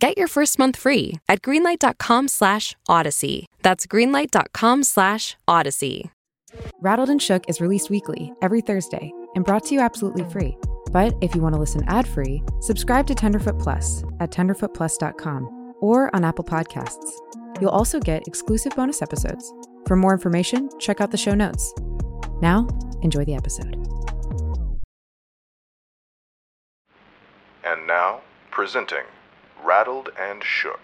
Get your first month free at greenlight.com slash odyssey. That's greenlight.com slash odyssey. Rattled and Shook is released weekly, every Thursday, and brought to you absolutely free. But if you want to listen ad-free, subscribe to Tenderfoot Plus at tenderfootplus.com or on Apple Podcasts. You'll also get exclusive bonus episodes. For more information, check out the show notes. Now, enjoy the episode. And now, presenting Rattled and Shook.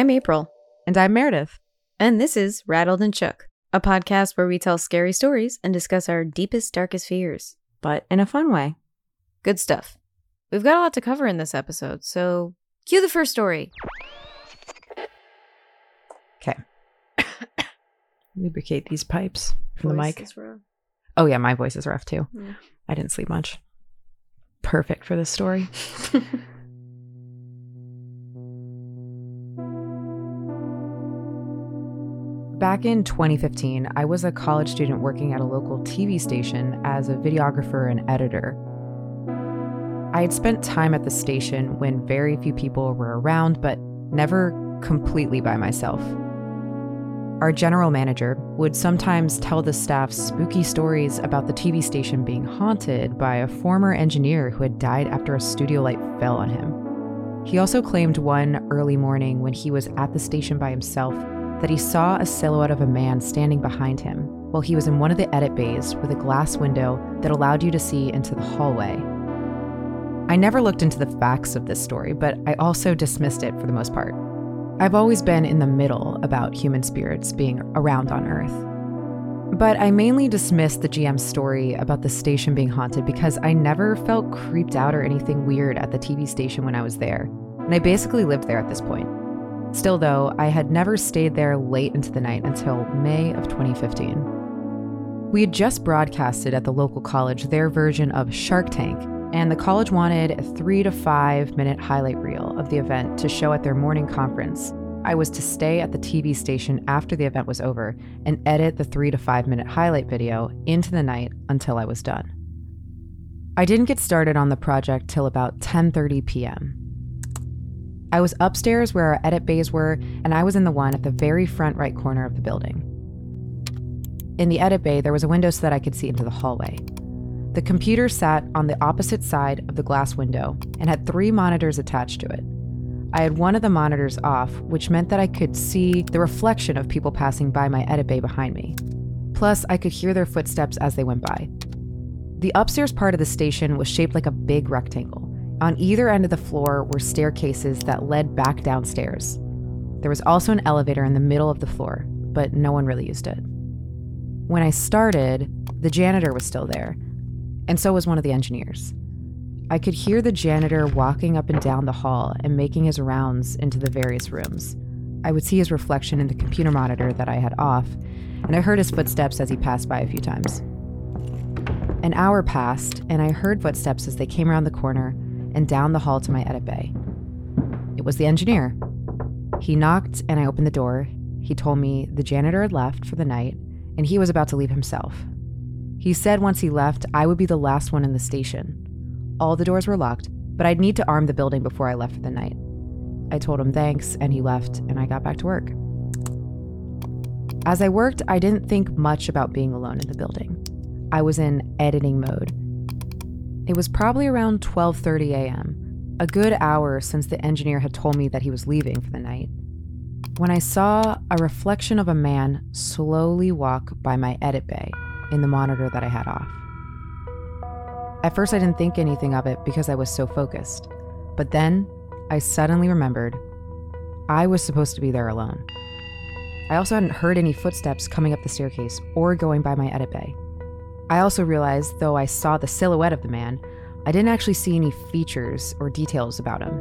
I'm Aprile, And I'm Meredith. and this is Rattled and Shook, a podcast where we tell scary stories and discuss our deepest, darkest fears. But in a fun way. Good stuff. We've got a lot to cover in this episode, so cue the first story. Okay. Lubricate these pipes from the mic. Oh, yeah, my voice is rough too. Yeah. I didn't sleep much. Perfect for this story. Back in 2015, I was a college student working at a local TV station as a videographer and editor. I had spent time at the station when very few people were around, but never completely by myself. Our general manager would sometimes tell the staff spooky stories about the TV station being haunted by a former engineer who had died after a studio light fell on him. He also claimed one early morning when he was at the station by himself that he saw a silhouette of a man standing behind him while he was in one of the edit bays with a glass window that allowed you to see into the hallway. I never looked into the facts of this story, but I also dismissed it for the most part. I've always been in the middle about human spirits being around on Earth. But I mainly dismissed the GM's story about the station being haunted because I never felt creeped out or anything weird at the TV station when I was there, and I basically lived there at this point. Still, though, I had never stayed there late into the night until May of 2015. We had just broadcasted at the local college their version of Shark Tank, and the college wanted a three to five minute highlight reel of the event to show at their morning conference. I was to stay at the TV station after the event was over and edit the three to five minute highlight video into the night until I was done. I didn't get started on the project till about 10:30 p.m. I was upstairs where our edit bays were, and I was in the one at the very front right corner of the building. In the edit bay, there was a window so that I could see into the hallway. The computer sat on the opposite side of the glass window and had three monitors attached to it. I had one of the monitors off, which meant that I could see the reflection of people passing by my edit bay behind me. Plus, I could hear their footsteps as they went by. The upstairs part of the station was shaped like a big rectangle. On either end of the floor were staircases that led back downstairs. There was also an elevator in the middle of the floor, but no one really used it. When I started, the janitor was still there, and so was one of the engineers. I could hear the janitor walking up and down the hall and making his rounds into the various rooms. I would see his reflection in the computer monitor that I had off, and I heard his footsteps as he passed by a few times. An hour passed, and I heard footsteps as they came around the corner and down the hall to my edit bay. It was the engineer. He knocked, and I opened the door. He told me the janitor had left for the night, and he was about to leave himself. He said once he left, I would be the last one in the station. All the doors were locked, but I'd need to arm the building before I left for the night. I told him thanks, and he left, and I got back to work. As I worked, I didn't think much about being alone in the building. I was in editing mode. It was probably around 12:30 a.m., a good hour since the engineer had told me that he was leaving for the night. when I saw a reflection of a man slowly walk by my edit bay in the monitor that I had off. At first, I didn't think anything of it because I was so focused. But then I suddenly remembered I was supposed to be there alone. I also hadn't heard any footsteps coming up the staircase or going by my edit bay. I also realized, though I saw the silhouette of the man, I didn't actually see any features or details about him.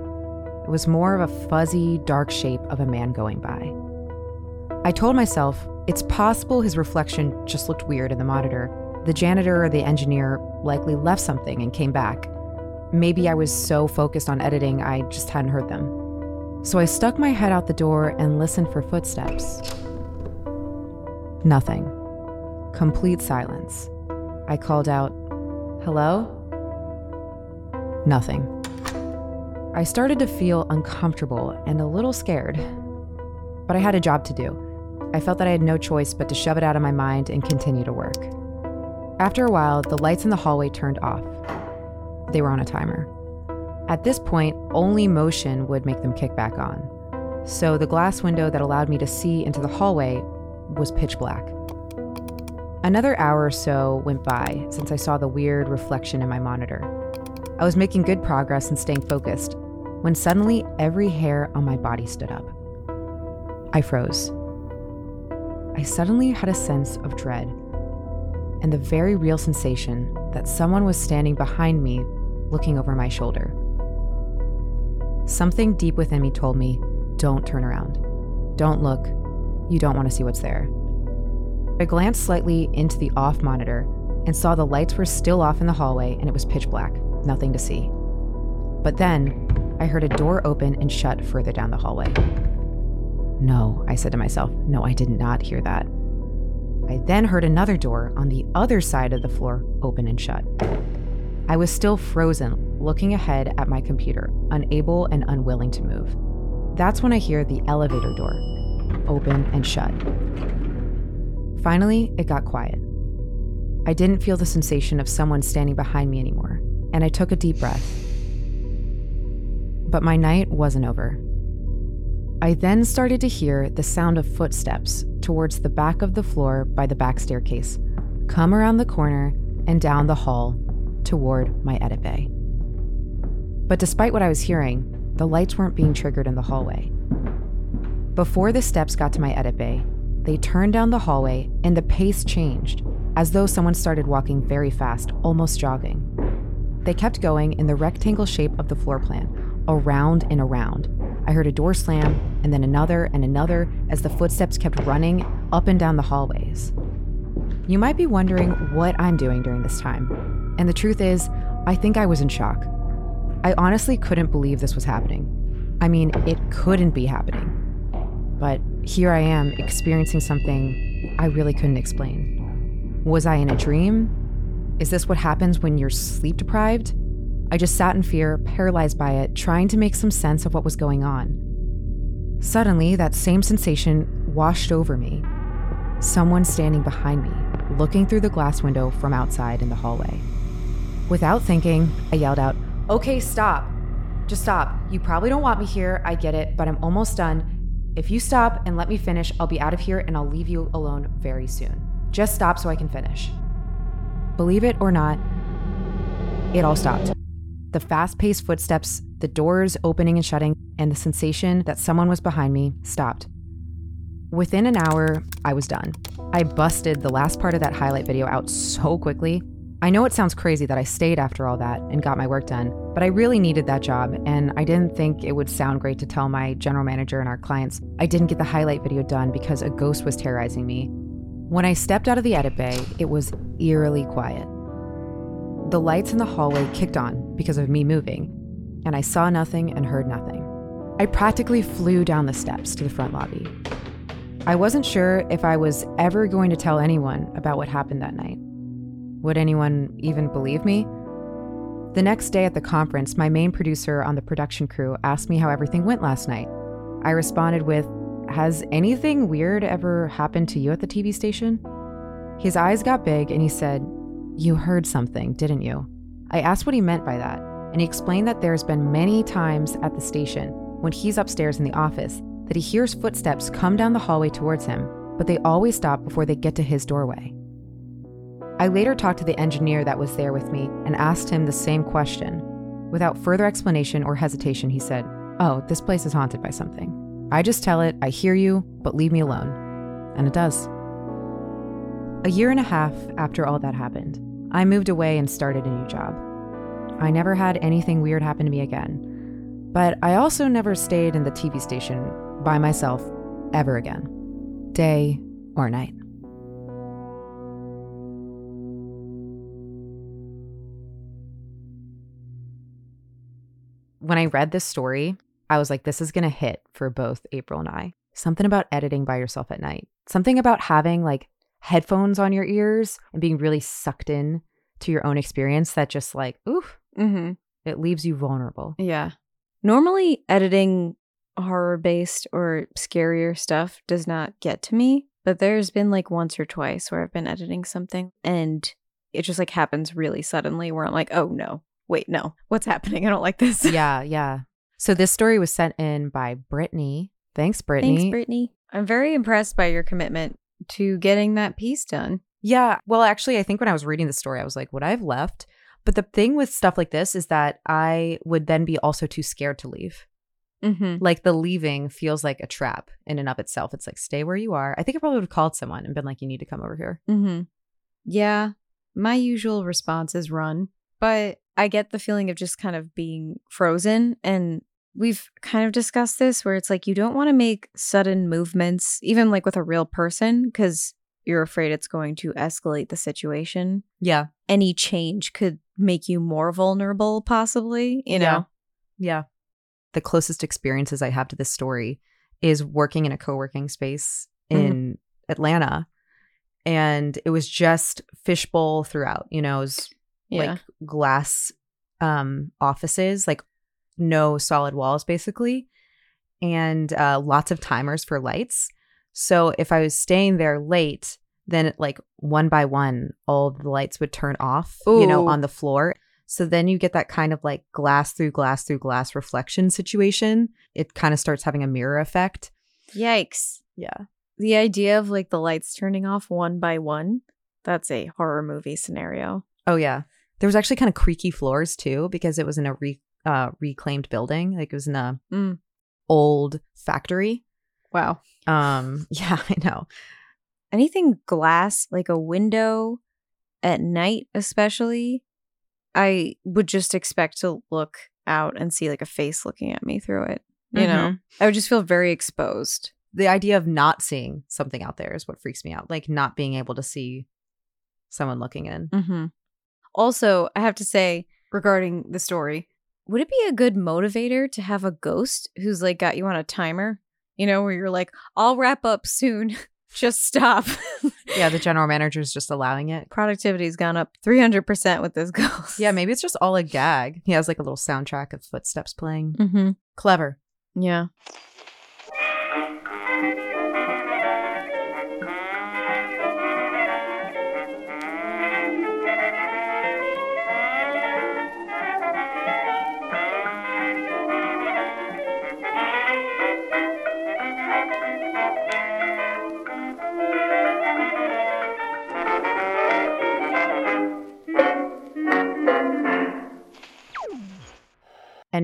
It was more of a fuzzy, dark shape of a man going by. I told myself it's possible his reflection just looked weird in the monitor. The janitor or the engineer likely left something and came back. Maybe I was so focused on editing I just hadn't heard them. So I stuck my head out the door and listened for footsteps. Nothing. Complete silence. I called out, Hello? Nothing. I started to feel uncomfortable and a little scared. But I had a job to do. I felt that I had no choice but to shove it out of my mind and continue to work. After a while, the lights in the hallway turned off. They were on a timer. At this point, only motion would make them kick back on. So the glass window that allowed me to see into the hallway was pitch black. Another hour or so went by since I saw the weird reflection in my monitor. I was making good progress and staying focused when suddenly every hair on my body stood up. I froze. I suddenly had a sense of dread and the very real sensation that someone was standing behind me looking over my shoulder. Something deep within me told me, don't turn around. Don't look. You don't want to see what's there. I glanced slightly into the off monitor and saw the lights were still off in the hallway and it was pitch black, nothing to see. But then I heard a door open and shut further down the hallway. No, I said to myself, no, I did not hear that. I then heard another door on the other side of the floor open and shut. I was still frozen, looking ahead at my computer, unable and unwilling to move. That's when I hear the elevator door open and shut. Finally, it got quiet. I didn't feel the sensation of someone standing behind me anymore, and I took a deep breath. But my night wasn't over. I then started to hear the sound of footsteps towards the back of the floor by the back staircase, come around the corner and down the hall toward my bay. But despite what I was hearing, the lights weren't being triggered in the hallway. Before the steps got to my edit bay, they turned down the hallway and the pace changed, as though someone started walking very fast, almost jogging. They kept going in the rectangle shape of the floor plan, around and around. I heard a door slam, and then another and another as the footsteps kept running up and down the hallways. You might be wondering what I'm doing during this time. And the truth is, I think I was in shock. I honestly couldn't believe this was happening. I mean, it couldn't be happening. But here I am experiencing something I really couldn't explain. Was I in a dream? Is this what happens when you're sleep deprived? I just sat in fear, paralyzed by it, trying to make some sense of what was going on. Suddenly, that same sensation washed over me. Someone standing behind me, looking through the glass window from outside in the hallway. Without thinking, I yelled out, Okay, stop. Just stop. You probably don't want me here, I get it, but I'm almost done. If you stop and let me finish, I'll be out of here and I'll leave you alone very soon. Just stop so I can finish. Believe it or not, it all stopped. The fast paced footsteps, the doors opening and shutting, and the sensation that someone was behind me stopped. Within an hour, I was done. I busted the last part of that highlight video out so quickly. I know it sounds crazy that I stayed after all that and got my work done, but I really needed that job, and I didn't think it would sound great to tell my general manager and our clients I didn't get the highlight video done because a ghost was terrorizing me. When I stepped out of the edit bay, it was eerily quiet. The lights in the hallway kicked on because of me moving, and I saw nothing and heard nothing. I practically flew down the steps to the front lobby. I wasn't sure if I was ever going to tell anyone about what happened that night. Would anyone even believe me? The next day at the conference, my main producer on the production crew asked me how everything went last night. I responded with, Has anything weird ever happened to you at the TV station? His eyes got big and he said, you heard something, didn't you? I asked what he meant by that, and he explained that there's been many times at the station when he's upstairs in the office that he hears footsteps come down the hallway towards him, but they always stop before they get to his doorway. I later talked to the engineer that was there with me and asked him the same question. Without further explanation or hesitation, he said, Oh, this place is haunted by something. I just tell it, I hear you, but leave me alone. And it does. A year and a half after all that happened, I moved away and started a new job. I never had anything weird happen to me again, but I also never stayed in the TV station by myself ever again, day or night. When I read this story, I was like, this is going to hit for both Aprile and I. Something about editing by yourself at night, something about having like headphones on your ears and being really sucked in to your own experience that just like, oof, Mm-hmm. it leaves you vulnerable. Yeah. Normally, editing horror based or scarier stuff does not get to me, but there's been like once or twice where I've been editing something and it just like happens really suddenly where I'm like, oh no, wait, no, what's happening? I don't like this. yeah, yeah. So this story was sent in by Brittany. Thanks, Brittany. Thanks, Brittany. I'm very impressed by your commitment to getting that piece done. Yeah. Well, actually, I think when I was reading the story, I was like, would I have left? But the thing with stuff like this is that I would then be also too scared to leave. Mm-hmm. Like the leaving feels like a trap in and of itself. It's like, stay where you are. I think I probably would have called someone and been like, you need to come over here. Mm-hmm. Yeah. My usual response is run, but I get the feeling of just kind of being frozen. And we've kind of discussed this where it's like you don't want to make sudden movements, even like with a real person, because you're afraid it's going to escalate the situation. Yeah. Any change could make you more vulnerable, possibly, you know? Yeah. Yeah. The closest experiences I have to this story is working in a co working space mm-hmm. in Atlanta. And it was just fishbowl throughout, you know, it was Yeah. like glass um offices, like no solid walls basically, and uh lots of timers for lights. So if I was staying there late, then like one by one, all the lights would turn off, you know, on the floor. So then you get that kind of like glass through glass through glass reflection situation. It kind of starts having a mirror effect. Yikes. Yeah. The idea of like the lights turning off one by one, that's a horror movie scenario. Oh yeah. There was actually kind of creaky floors too because it was in a re- uh, reclaimed building. Like it was in a Mm. old factory. Wow. Um, yeah, I know. anything glass, like a window at night, especially, I would just expect to look out and see like a face looking at me through it. You know, I would just feel very exposed. The idea of not seeing something out there is what freaks me out. Like not being able to see someone looking in. Mm-hmm. Also, I have to say regarding the story, would it be a good motivator to have a ghost who's like got you on a timer? You know, where you're like, I'll wrap up soon. just stop. Yeah, the general manager's just allowing it. Productivity's gone up 300% with this ghost. Yeah, maybe it's just all a gag. He has like a little soundtrack of footsteps playing. Mm-hmm. Clever. Yeah.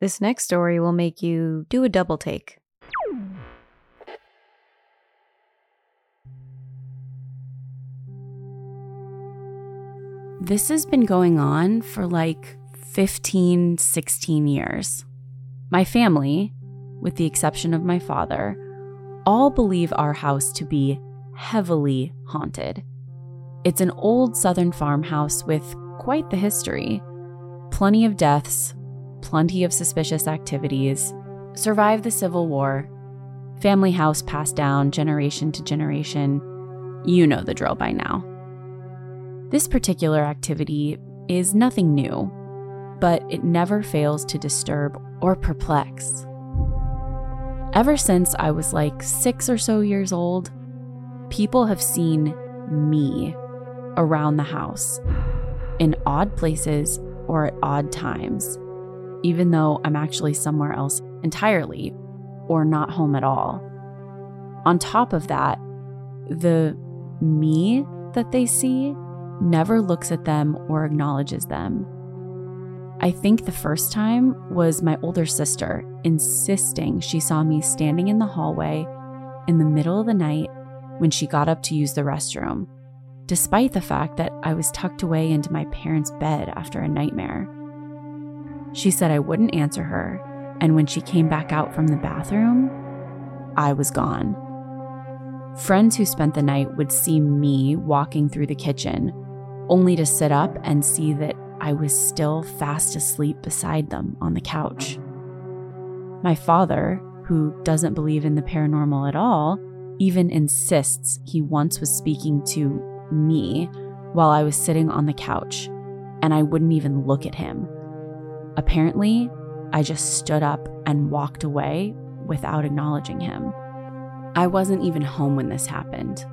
This next story will make you do a double take. This has been going on for like 15, 16 years. My family, with the exception of my father, all believe our house to be heavily haunted. It's an old southern farmhouse with quite the history. Plenty of deaths, plenty of suspicious activities, survived the Civil War, family house passed down generation to generation. You know the drill by now. This particular activity is nothing new, but it never fails to disturb or perplex. Ever since I was like six or so years old, people have seen me around the house in odd places or at odd times even though I'm actually somewhere else entirely or not home at all. On top of that, the me that they see never looks at them or acknowledges them. I think the first time was my older sister insisting she saw me standing in the hallway in the middle of the night when she got up to use the restroom, despite the fact that I was tucked away into my parents' bed after a nightmare. She said I wouldn't answer her, and when she came back out from the bathroom, I was gone. Friends who spent the night would see me walking through the kitchen, only to sit up and see that I was still fast asleep beside them on the couch. My father, who doesn't believe in the paranormal at all, even insists he once was speaking to me while I was sitting on the couch, and I wouldn't even look at him. Apparently, I just stood up and walked away without acknowledging him. I wasn't even home when this happened.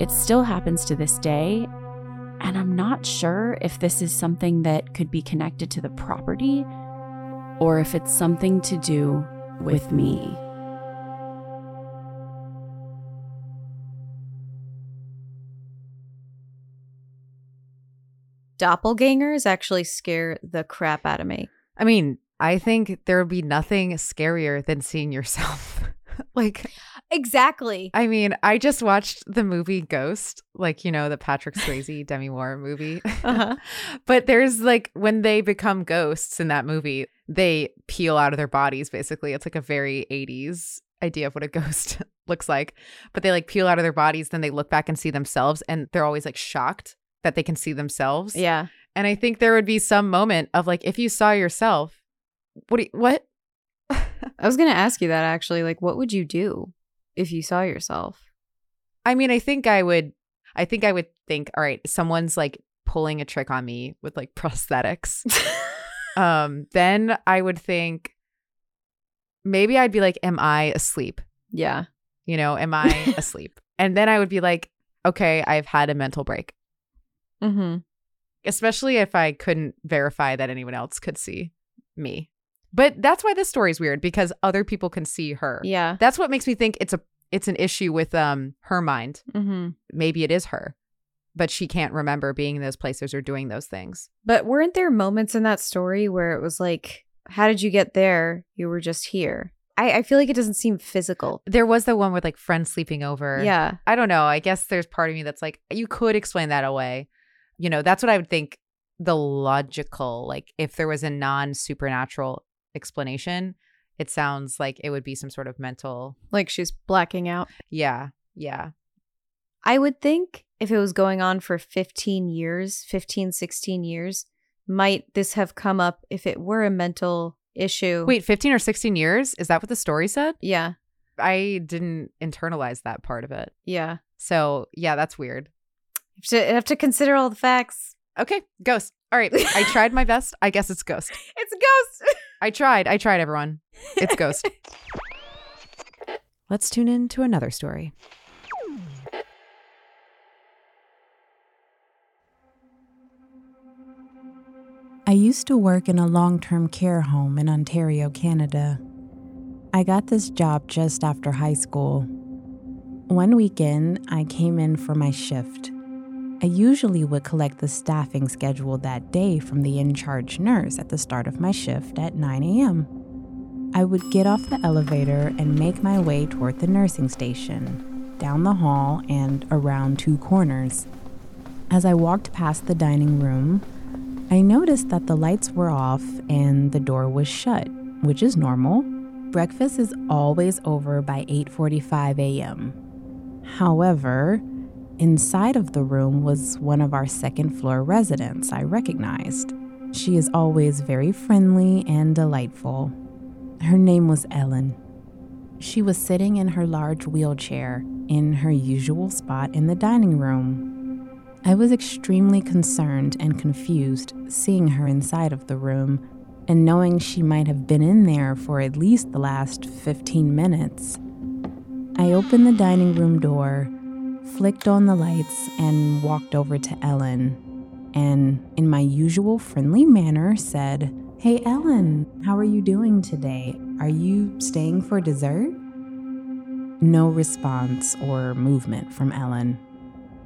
It still happens to this day, and I'm not sure if this is something that could be connected to the property or if it's something to do with me. Doppelgangers actually scare the crap out of me. I mean, I think there would be nothing scarier than seeing yourself. like, Exactly. I mean, I just watched the movie Ghost, like, you know, the Patrick Swayze Demi Moore movie. Uh-huh. but there's like when they become ghosts in that movie, they peel out of their bodies basically. It's like a very 80s idea of what a ghost looks like. But they like peel out of their bodies, then they look back and see themselves and they're always like shocked that they can see themselves. Yeah. And I think there would be some moment of like if you saw yourself, what do you, what? I was going to ask you that actually. Like, what would you do if you saw yourself? I mean, I think I would I think I would think, all right, someone's like pulling a trick on me with like prosthetics. um, then I would think maybe I'd be like, Am I asleep? Yeah. You know, am I asleep? And then I would be like, okay, I've had a mental break. Mm-hmm. Especially if I couldn't verify that anyone else could see me. But that's why this story's weird because other people can see her. Yeah. That's what makes me think it's a it's an issue with um her mind. Mm-hmm. Maybe it is her. but she can't remember being in those places or doing those things. But weren't there moments in that story where it was like, how did you get there? You were just here. I, I feel like it doesn't seem physical. There was the one with like friends sleeping over. Yeah. I don't know. I guess there's part of me that's like, you could explain that away. You know, that's what I would think the logical, like if there was a non supernatural explanation, it sounds like it would be some sort of mental. Like she's blacking out. Yeah. Yeah. I would think if it was going on for 15 years, 15, 16 years, might this have come up if it were a mental issue? Wait, 15 or 16 years? Is that what the story said? Yeah. I didn't internalize that part of it. Yeah. So, yeah, that's weird. You have to, have to consider all the facts. Okay, ghost. All right, I tried my best. I guess it's ghost. It's a ghost. I tried. I tried, everyone. It's ghost. Let's tune in to another story. I used to work in a long term care home in Ontario, Canada. I got this job just after high school. One weekend, I came in for my shift. I usually would collect the staffing schedule that day from the in charge nurse at the start of my shift at 9 a.m. I would get off the elevator and make my way toward the nursing station, down the hall, and around two corners. As I walked past the dining room, I noticed that the lights were off and the door was shut, which is normal. Breakfast is always over by 8:45 a.m. However, inside of the room was one of our second floor residents I recognized. She is always very friendly and delightful. Her name was Ellen. She was sitting in her large wheelchair in her usual spot in the dining room. I was extremely concerned and confused seeing her inside of the room and knowing she might have been in there for at least the last 15 minutes. I opened the dining room door, flicked on the lights, and walked over to Ellen. And, in my usual friendly manner, said, Hey Ellen, how are you doing today? Are you staying for dessert? No response or movement from Ellen.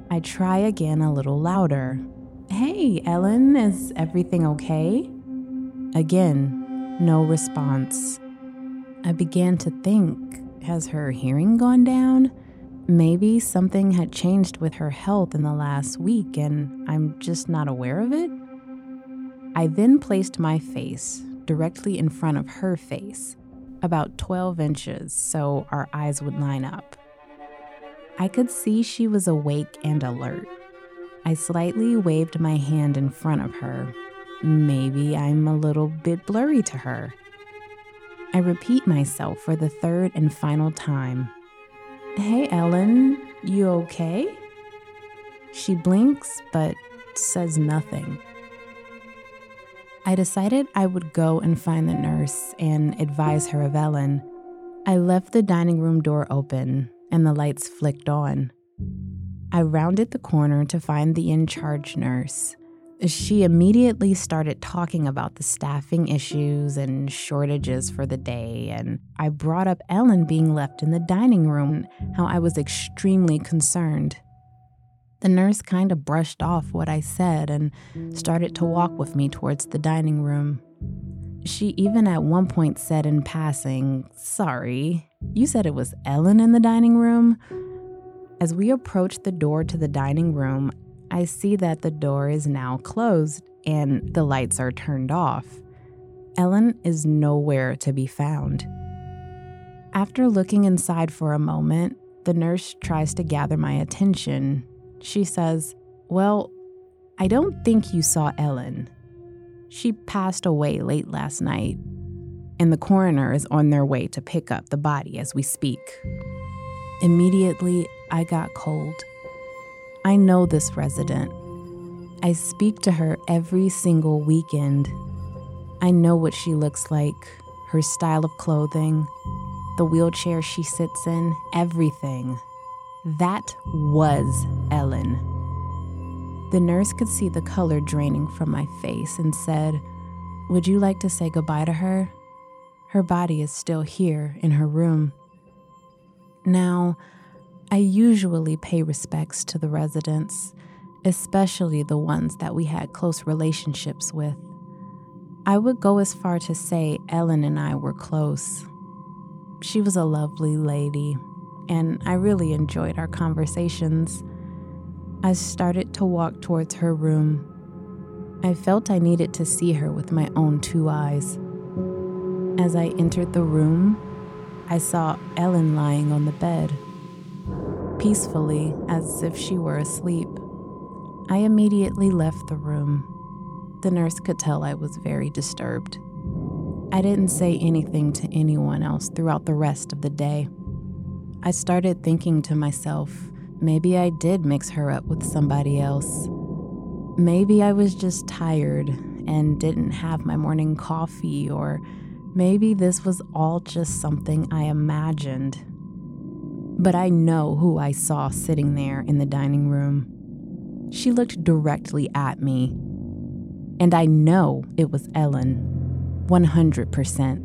I try again a little louder. Hey, Ellen, is everything okay? Again, no response. I began to think has her hearing gone down? Maybe something had changed with her health in the last week and I'm just not aware of it? I then placed my face directly in front of her face, about 12 inches, so our eyes would line up. I could see she was awake and alert. I slightly waved my hand in front of her. Maybe I'm a little bit blurry to her. I repeat myself for the third and final time. Hey, Ellen, you okay? She blinks but says nothing. I decided I would go and find the nurse and advise her of Ellen. I left the dining room door open and the lights flicked on. I rounded the corner to find the in charge nurse. She immediately started talking about the staffing issues and shortages for the day, and I brought up Ellen being left in the dining room, how I was extremely concerned. The nurse kind of brushed off what I said and started to walk with me towards the dining room. She even at one point said in passing, Sorry, you said it was Ellen in the dining room? As we approached the door to the dining room, I see that the door is now closed and the lights are turned off. Ellen is nowhere to be found. After looking inside for a moment, the nurse tries to gather my attention. She says, Well, I don't think you saw Ellen. She passed away late last night, and the coroner is on their way to pick up the body as we speak. Immediately, I got cold. I know this resident. I speak to her every single weekend. I know what she looks like, her style of clothing, the wheelchair she sits in, everything. That was Ellen. The nurse could see the color draining from my face and said, Would you like to say goodbye to her? Her body is still here in her room. Now, I usually pay respects to the residents, especially the ones that we had close relationships with. I would go as far to say Ellen and I were close. She was a lovely lady, and I really enjoyed our conversations. I started to walk towards her room. I felt I needed to see her with my own two eyes. As I entered the room, I saw Ellen lying on the bed, peacefully as if she were asleep. I immediately left the room. The nurse could tell I was very disturbed. I didn't say anything to anyone else throughout the rest of the day. I started thinking to myself, maybe I did mix her up with somebody else. Maybe I was just tired and didn't have my morning coffee, or maybe this was all just something I imagined. But I know who I saw sitting there in the dining room. She looked directly at me. And I know it was Ellen. 100%.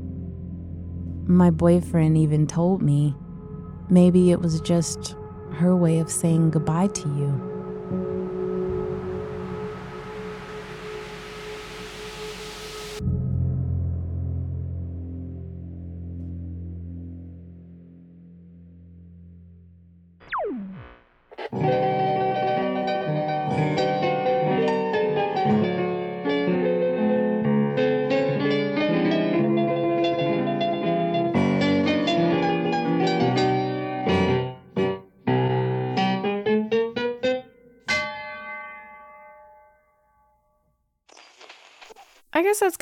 My boyfriend even told me maybe it was just her way of saying goodbye to you.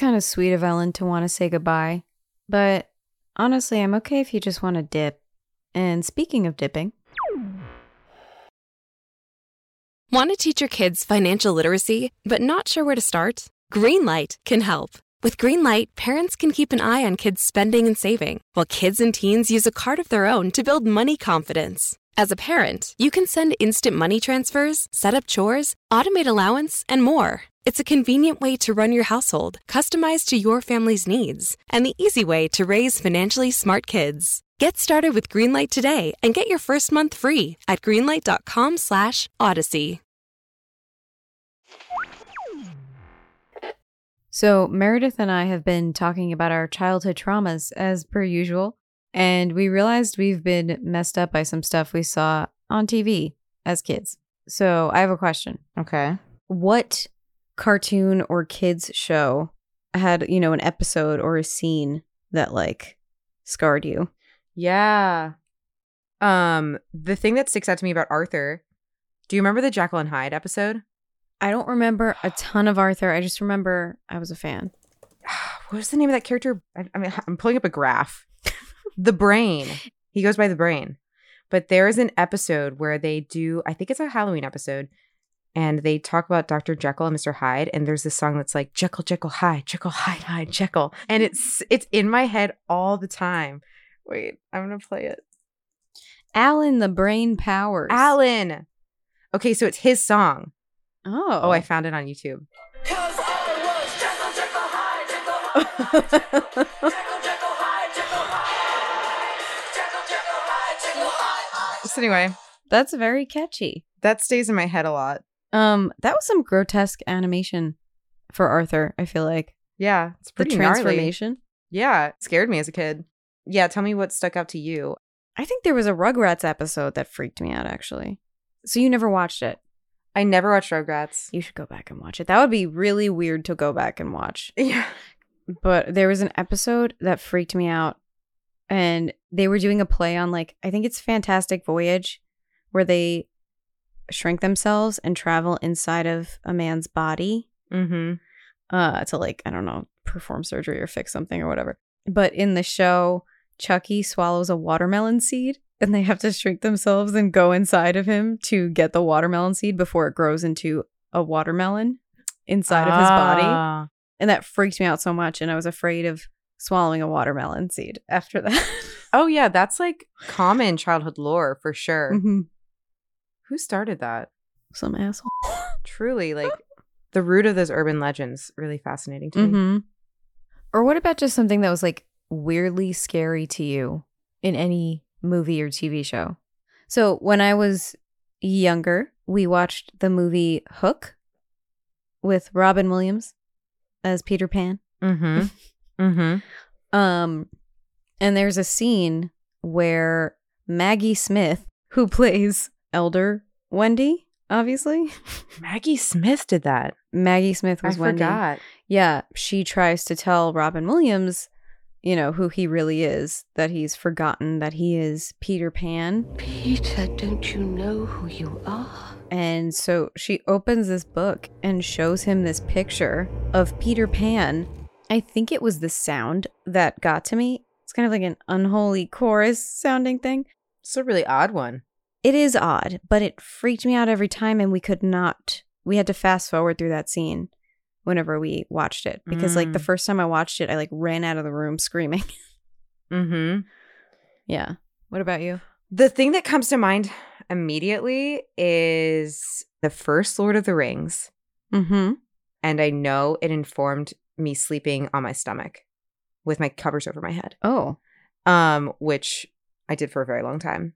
Kind of sweet of Ellen to want to say goodbye. But honestly, I'm okay if you just want to dip. And speaking of dipping, Want to teach your kids financial literacy, but not sure where to start? Greenlight can help. With Greenlight, parents can keep an eye on kids' spending and saving, while kids and teens use a card of their own to build money confidence. As a parent, you can send instant money transfers, set up chores, automate allowance, and more. It's a convenient way to run your household, customized to your family's needs, and the easy way to raise financially smart kids. Get started with Greenlight today and get your first month free at greenlight.com/odyssey. So, Meredith and I have been talking about our childhood traumas as per usual, and we realized we've been messed up by some stuff we saw on TV as kids. So, I have a question. Okay. What cartoon or kids show had, you know, an episode or a scene that like scarred you? Yeah. Um, the thing that sticks out to me about Arthur, do you remember the Jekyll and Hyde episode? I don't remember a ton of Arthur. I just remember I was a fan. What was the name of that character? I, I mean, I'm pulling up a graph. The brain. He goes by the brain. But there is an episode where they do, I think it's a Halloween episode, and they talk about Dr. Jekyll and Mr. Hyde. And there's this song that's like Jekyll, Jekyll, Hyde, Jekyll, Hyde, Hyde, Jekyll. And it's it's in my head all the time. Wait, I'm gonna play it. Alan the Brain Powers. Alan. Okay, so it's his song. Oh. Oh, I found it on YouTube. So anyway, That's very catchy. that stays in my head a lot. Um, that was some grotesque animation for Arthur, I feel like. Yeah, it's The pretty gnarly. transformation. Yeah, it scared me as a kid. Yeah, tell me what stuck out to you. I think there was a Rugrats episode that freaked me out actually. So you never watched it. I never watched Rugrats. You should go back and watch it. That would be really weird to go back and watch. Yeah. But there was an episode that freaked me out. And they were doing a play on like I think it's Fantastic Voyage where they shrink themselves and travel inside of a man's body Mm-hmm. uh to like I don't know, perform surgery or fix something or whatever. But in the show, Chuckie swallows a watermelon seed and they have to shrink themselves and go inside of him to get the watermelon seed before it grows into a watermelon inside of his body. Ah. And that freaked me out so much and I was afraid of swallowing a watermelon seed after that. Oh yeah, that's like common childhood lore for sure. Mhm. Who started that? Some asshole. Truly, like the root of those urban legends, really fascinating to me. hmm Or what about just something that was like weirdly scary to you in any movie or TV show? So when I was younger, we watched the movie Hook with Robin Williams as Peter Pan. Mm-hmm. mm-hmm. Um, and there's a scene where Maggie Smith, who plays Elder Wendy, obviously. Maggie Smith did that. Maggie Smith was I Wendy. forgot. Yeah, she tries to tell Robin Williams, you know, who he really is, that he's forgotten that he is Peter Pan. Peter, don't you know who you are? And so she opens this book and shows him this picture of Peter Pan. I think it was the sound that got to me. It's kind of like an unholy chorus sounding thing. It's a really odd one. It is odd, but it freaked me out every time, and we could not. We had to fast forward through that scene whenever we watched it because, like, the Mm. first time I watched it, I like ran out of the room screaming. Mm-hmm. yeah. What about you? The thing that comes to mind immediately is the first Lord of the Rings. Mm-hmm. And I know it informed me sleeping on my stomach with my covers over my head. Oh. Um, which I did for a very long time.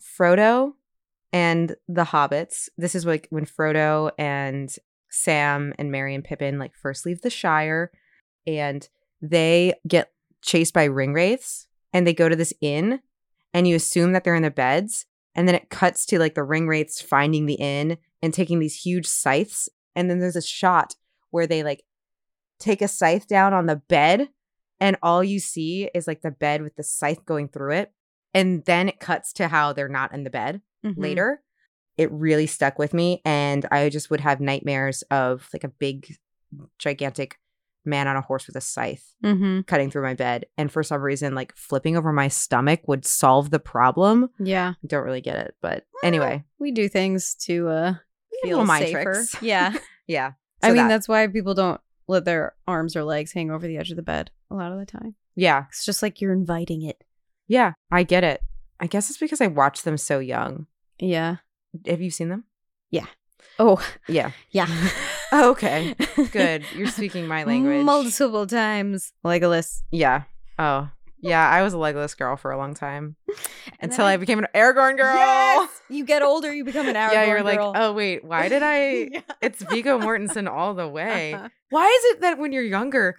Frodo and the hobbits. This is like when Frodo and Sam and Merry and Pippin like first leave the Shire and they get chased by ring wraiths and they go to this inn and you assume that they're in their beds and then it cuts to like the ring wraiths finding the inn and taking these huge scythes and then there's a shot where they like take a scythe down on the bed and all you see is like the bed with the scythe going through it and then it cuts to how they're not in the bed Mhm. later it really stuck with me and i just would have nightmares of like a big gigantic man on a horse with a scythe Mm-hmm. cutting through my bed and for some reason like flipping over my stomach would solve the problem Yeah. I don't really get it but anyway We do things to uh feel safer. tricks. Yeah. yeah I mean, that- that's why people don't let their arms or legs hang over the edge of the bed a lot of the time. yeah It's just like you're inviting it. yeah i get it i guess it's because i watched them so young Yeah. have you seen them Yeah. Oh, yeah yeah. Okay good you're speaking my language Multiple times. Legolas. Yeah. Oh. Yeah, I was a Legolas girl for a long time And until then I became an Aragorn girl. You get older, you become an Aragorn yeah, you're like, girl. oh wait, why did I? Yeah. It's Viggo Mortensen all the way. Uh-huh. Why is it that when you're younger,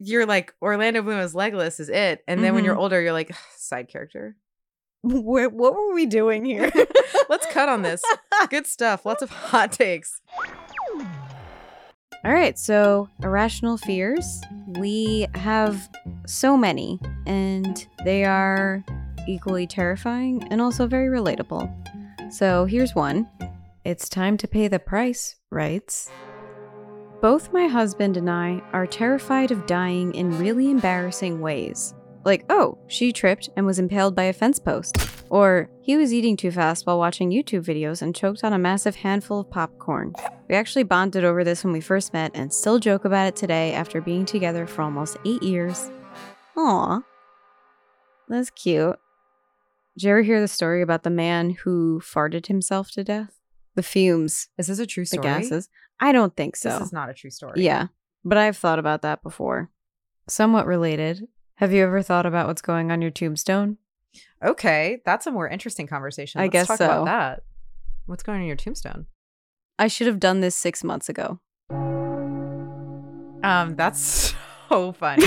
you're like Orlando Bloom as Legolas is it, and then when you're Mhm. older, you're like side character. What were we doing here? Let's cut on this. Good stuff. Lots of hot takes. All right, so irrational fears. We have so many, and they are equally terrifying and also very relatable. So here's one It's time to pay the price, writes. Both my husband and I are terrified of dying in really embarrassing ways. Like, oh, she tripped and was impaled by a fence post. Or he was eating too fast while watching YouTube videos and choked on a massive handful of popcorn. We actually bonded over this when we first met and still joke about it today after being together for almost eight years. Aw. That's cute. Did you ever hear the story about the man who farted himself to death? The fumes, Is this a true story? the gases. I don't think so. This is not a true story. Yeah, but I've thought about that before. Somewhat related. Have you ever thought about what's going on your tombstone? Okay, that's a more interesting conversation. I Let's guess talk so. about that. What's going on in your tombstone? I should have done this six months ago. Um, that's so funny.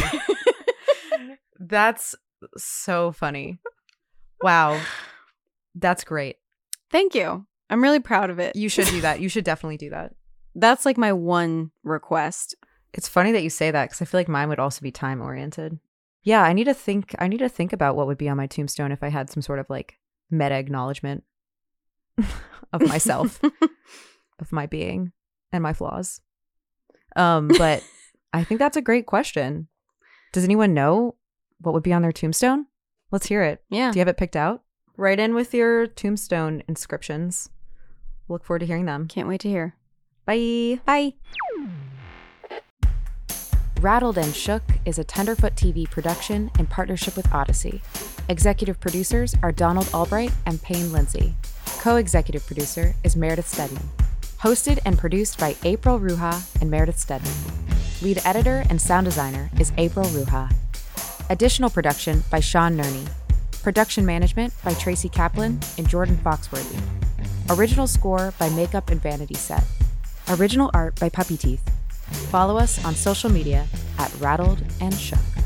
that's so funny. Wow. That's great. Thank you. I'm really proud of it. You should do that. You should definitely do that. That's like my one request. It's funny that you say that because I feel like mine would also be time oriented. Yeah, I need to think. I need to think about what would be on my tombstone if I had some sort of like meta acknowledgement of myself, of my being, and my flaws. Um, but I think that's a great question. Does anyone know what would be on their tombstone? Let's hear it. Yeah. Do you have it picked out? Write in with your tombstone inscriptions. Look forward to hearing them. Can't wait to hear. Bye. Bye. Rattled and Shook is a Tenderfoot TV production in partnership with Audacy. Executive producers are Donald Albright and Payne Lindsay. Co executive producer is Meredith Stedman. Hosted and produced by Aprile Ruha and Meredith Stedman. Lead editor and sound designer is Aprile Ruha. Additional production by Sean Nerney. Production management by Tracy Kaplan and Jordan Foxworthy. Original score by Makeup and Vanity Set. Original art by Puppyteeth. Follow us on social media at Rattled and Shook.